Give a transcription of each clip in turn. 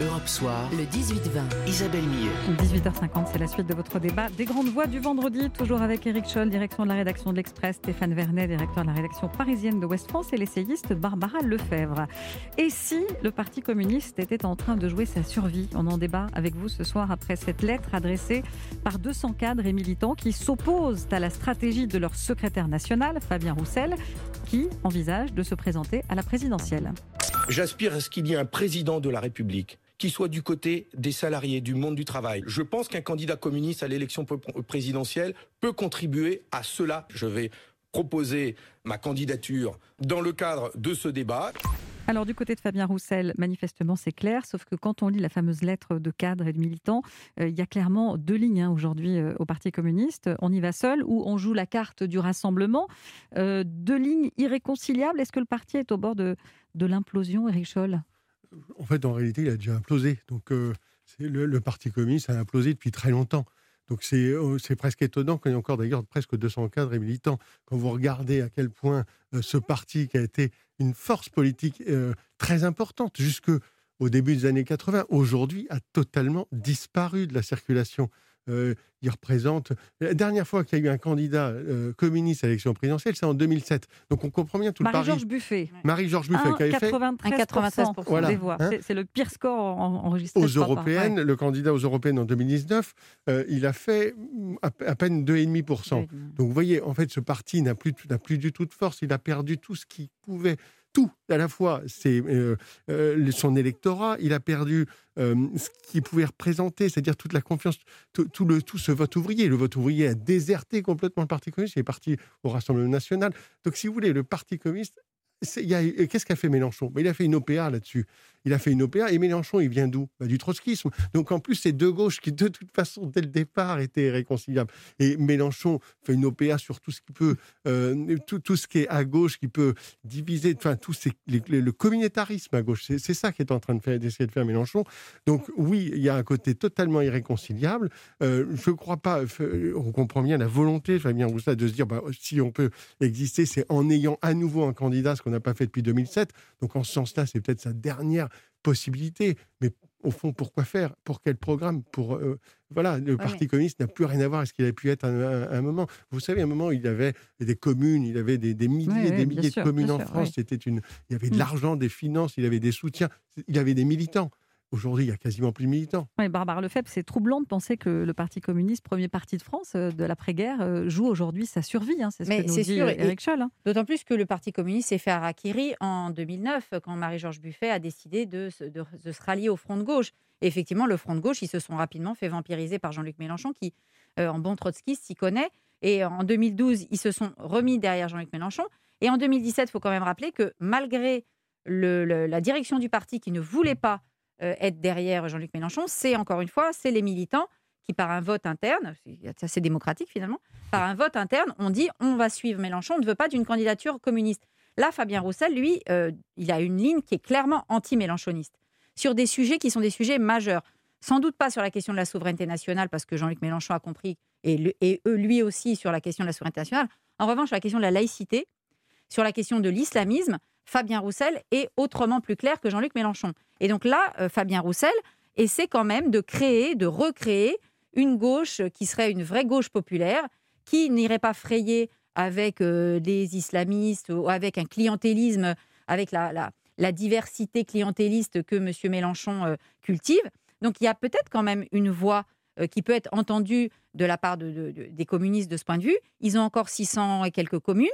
Europe Soir, le 18-20, Isabelle Millet. 18h50, c'est la suite de votre débat des grandes voix du vendredi, toujours avec Eric Scholl, direction de la rédaction de l'Express, Stéphane Vernet, directeur de la rédaction parisienne de West France et l'essayiste Barbara Lefebvre. Et si le Parti communiste était en train de jouer sa survie? On en débat avec vous ce soir après cette lettre adressée par 200 cadres et militants qui s'opposent à la stratégie de leur secrétaire national, Fabien Roussel, qui envisage de se présenter à la présidentielle. J'aspire à ce qu'il y ait un président de la République qui soit du côté des salariés, du monde du travail. Je pense qu'un candidat communiste à l'élection présidentielle peut contribuer à cela. Je vais proposer ma candidature dans le cadre de ce débat. Alors du côté de Fabien Roussel, manifestement c'est clair, sauf que quand on lit la fameuse lettre de cadres et de militants, euh, il y a clairement deux lignes hein, aujourd'hui euh, au Parti communiste. On y va seul ou on joue la carte du rassemblement. Euh, deux lignes irréconciliables. Est-ce que le parti est au bord de, l'implosion, Eric en fait, en réalité, il a déjà implosé. Donc, euh, le, Parti communiste a implosé depuis très longtemps. Donc, c'est euh, presque étonnant qu'il y ait encore d'ailleurs presque 200 cadres et militants. Quand vous regardez à quel point euh, ce parti, qui a été une force politique très importante jusque au début des années 80, aujourd'hui a totalement disparu de la circulation. Euh, il représente. La dernière fois qu'il y a eu un candidat euh, communiste à l'élection présidentielle, c'est en 2007. Donc on comprend bien tout le Marie Marie-Georges Buffet. Marie-Georges Buffet, qui avait 93 des voix. Hein c'est le pire score enregistré. Aux européennes, le candidat aux européennes en 2019, euh, il a fait à, peine 2,5%. Donc vous voyez, en fait, ce parti n'a plus, plus du tout de force. Il a perdu tout ce qu'il pouvait tout à la fois c'est euh, euh, son électorat, il a perdu euh, ce qu'il pouvait représenter, c'est-à-dire toute la confiance, tout, le, tout ce vote ouvrier. Le vote ouvrier a déserté complètement le Parti communiste, il est parti au Rassemblement national. Donc si vous voulez, le Parti communiste Qu'est-ce qu'a fait Mélenchon? Il a fait une OPA là-dessus il a fait une OPA. Et Mélenchon, il vient d'où? Bah, Du trotskisme. Donc en plus, c'est deux gauches qui, de toute façon, dès le départ, étaient réconciliables. Et Mélenchon fait une OPA sur tout ce qui peut, euh, tout, tout, ce qui est à gauche, qui peut diviser, enfin, tout le, communautarisme à gauche. C'est ça qui est en train de faire, d'essayer de faire Mélenchon. Donc oui, il y a un côté totalement irréconciliable. Euh, je ne crois pas, on comprend bien la volonté, Fabien Roussel, de se dire, bah, si on peut exister, c'est en ayant à nouveau un candidat, ce qu'on n'a pas fait depuis 2007. Donc en ce sens-là, c'est peut-être sa dernière possibilités. Mais au fond, pourquoi faire? Pour quel programme? Pour euh, voilà, le Parti communiste n'a plus rien à voir avec ce qu'il avait pu être à, un moment. Vous savez, à un moment, il y avait des communes, il avait des, milliers et des milliers de communes en France. C'était une, il y avait de mm. l'argent, des finances, il avait des soutiens, il y avait des militants. Aujourd'hui, il y a quasiment plus de militants. Oui, Barbara Lefebvre, c'est troublant de penser que le Parti communiste, premier parti de France euh, de l'après-guerre, euh, joue aujourd'hui sa survie. Hein, c'est ce que nous dit sûr, Eric Scholl. Hein. D'autant plus que le Parti communiste s'est fait harakiri en 2009, quand Marie-Georges Buffet a décidé de, se rallier au Front de gauche. Et effectivement, le Front de gauche, ils se sont rapidement fait vampiriser par Jean-Luc Mélenchon, qui, euh, en bon trotskiste, s'y connaît. Et en 2012, ils se sont remis derrière Jean-Luc Mélenchon. Et en 2017, il faut quand même rappeler que malgré la direction du parti qui ne voulait pas euh, être derrière Jean-Luc Mélenchon, c'est encore une fois, c'est les militants qui, par un vote interne, c'est assez démocratique finalement, par un vote interne, on dit on va suivre Mélenchon, on ne veut pas d'une candidature communiste. Là, Fabien Roussel, lui, euh, il a une ligne qui est clairement anti-mélenchoniste sur des sujets qui sont des sujets majeurs. Sans doute pas sur la question de la souveraineté nationale, parce que Jean-Luc Mélenchon a compris, et, et eux, lui aussi, sur la question de la souveraineté nationale. En revanche, sur la question de la laïcité, sur la question de l'islamisme, Fabien Roussel est autrement plus clair que Jean-Luc Mélenchon. Et donc là, euh, Fabien Roussel essaie quand même de créer, de recréer une gauche qui serait une vraie gauche populaire, qui n'irait pas frayer avec euh, des islamistes ou avec un clientélisme, avec la, diversité clientéliste que M. Mélenchon euh, cultive. Donc il y a peut-être quand même une voix qui peut être entendue de la part des communistes de ce point de vue. Ils ont encore 600 et quelques communes.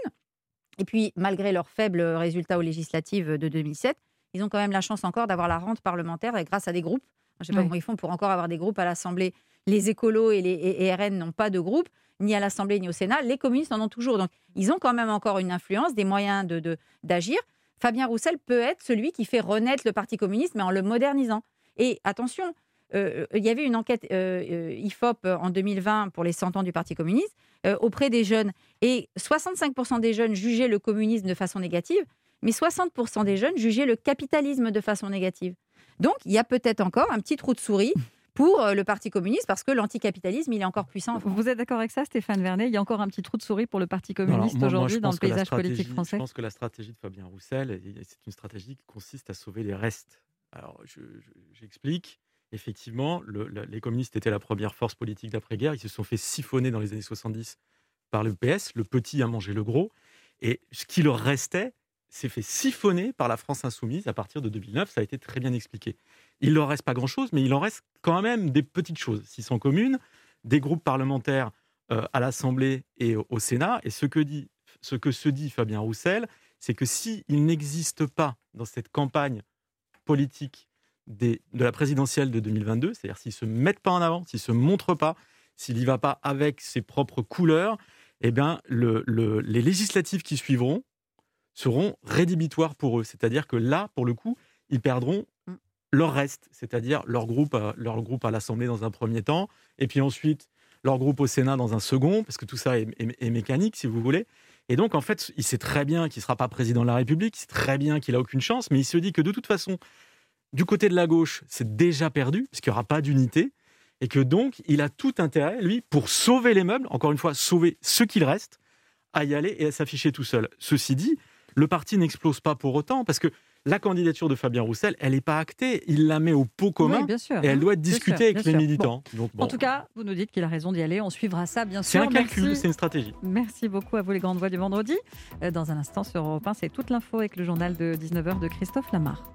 Et puis, malgré leurs faibles résultats aux législatives de 2007, ils ont quand même la chance encore d'avoir la rente parlementaire et grâce à des groupes. Je ne sais pas comment ils font pour encore avoir des groupes à l'Assemblée. Les écolos et les RN n'ont pas de groupe, ni à l'Assemblée ni au Sénat. Les communistes en ont toujours. Donc, ils ont quand même encore une influence, des moyens d'agir. De, Fabien Roussel peut être celui qui fait renaître le Parti communiste, mais en le modernisant. Et attention, euh, il y avait une enquête euh, euh, IFOP en 2020 pour les 100 ans du Parti communiste auprès des jeunes. Et 65% des jeunes jugeaient le communisme de façon négative, mais 60% des jeunes jugeaient le capitalisme de façon négative. Donc, il y a peut-être encore un petit trou de souris pour le Parti communiste parce que l'anticapitalisme, il est encore puissant. Vous êtes d'accord avec ça, Stéphane Vernet? Il y a encore un petit trou de souris pour le Parti communiste aujourd'hui dans le paysage politique français? Je pense que la stratégie de Fabien Roussel, c'est une stratégie qui consiste à sauver les restes Alors, j'explique. Effectivement, les communistes étaient la première force politique d'après-guerre. Ils se sont fait siphonner dans les années 70 par le PS. Le petit a mangé le gros. Et ce qui leur restait s'est fait siphonner par la France insoumise à partir de 2009. Ça a été très bien expliqué. Il leur reste pas grand-chose, mais il en reste quand même des petites choses. 600 communes, des groupes parlementaires euh, à l'Assemblée et au, Sénat. Et ce que, dit, ce que se dit Fabien Roussel, c'est que s'il n'existe pas dans cette campagne politique de la présidentielle de 2022, c'est-à-dire s'ils ne se mettent pas en avant, s'ils ne se montrent pas, s'il n'y va pas avec ses propres couleurs, eh bien, les législatives qui suivront seront rédhibitoires pour eux. C'est-à-dire que là, pour le coup, ils perdront mm. leur reste, c'est-à-dire leur groupe, leur groupe à l'Assemblée dans un premier temps, et puis ensuite leur groupe au Sénat dans un second, parce que tout ça est, mécanique, si vous voulez. Et donc, en fait, il sait très bien qu'il ne sera pas président de la République, il sait très bien qu'il n'a aucune chance, mais il se dit que de toute façon, du côté de la gauche, c'est déjà perdu, parce qu'il n'y aura pas d'unité, et que donc, il a tout intérêt, lui, pour sauver les meubles, encore une fois, sauver ce qu'il reste, à y aller et à s'afficher tout seul. Ceci dit, le parti n'explose pas pour autant, parce que la candidature de Fabien Roussel, elle n'est pas actée. Il la met au pot commun bien sûr, et elle doit être discutée avec les militants. En tout cas, vous nous dites qu'il a raison d'y aller. On suivra ça, bien sûr. C'est un calcul, c'est une stratégie. Merci beaucoup à vous, les grandes voix du vendredi. Euh, dans un instant, sur Europe 1, c'est toute l'info avec le journal de 19h de Christophe Lamar.